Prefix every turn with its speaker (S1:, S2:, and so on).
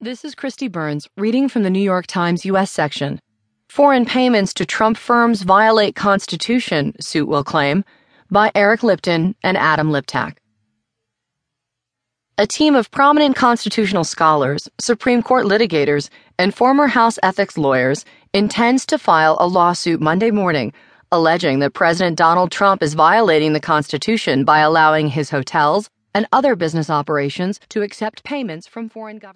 S1: This is Kristi Burns reading from the New York Times U.S. section. Foreign payments to Trump firms violate Constitution, suit will claim, by Eric Lipton and Adam Liptak. A team of prominent constitutional scholars, Supreme Court litigators, and former House ethics lawyers intends to file a lawsuit Monday morning alleging that President Donald Trump is violating the Constitution by allowing his hotels and other business operations to accept payments from foreign governments.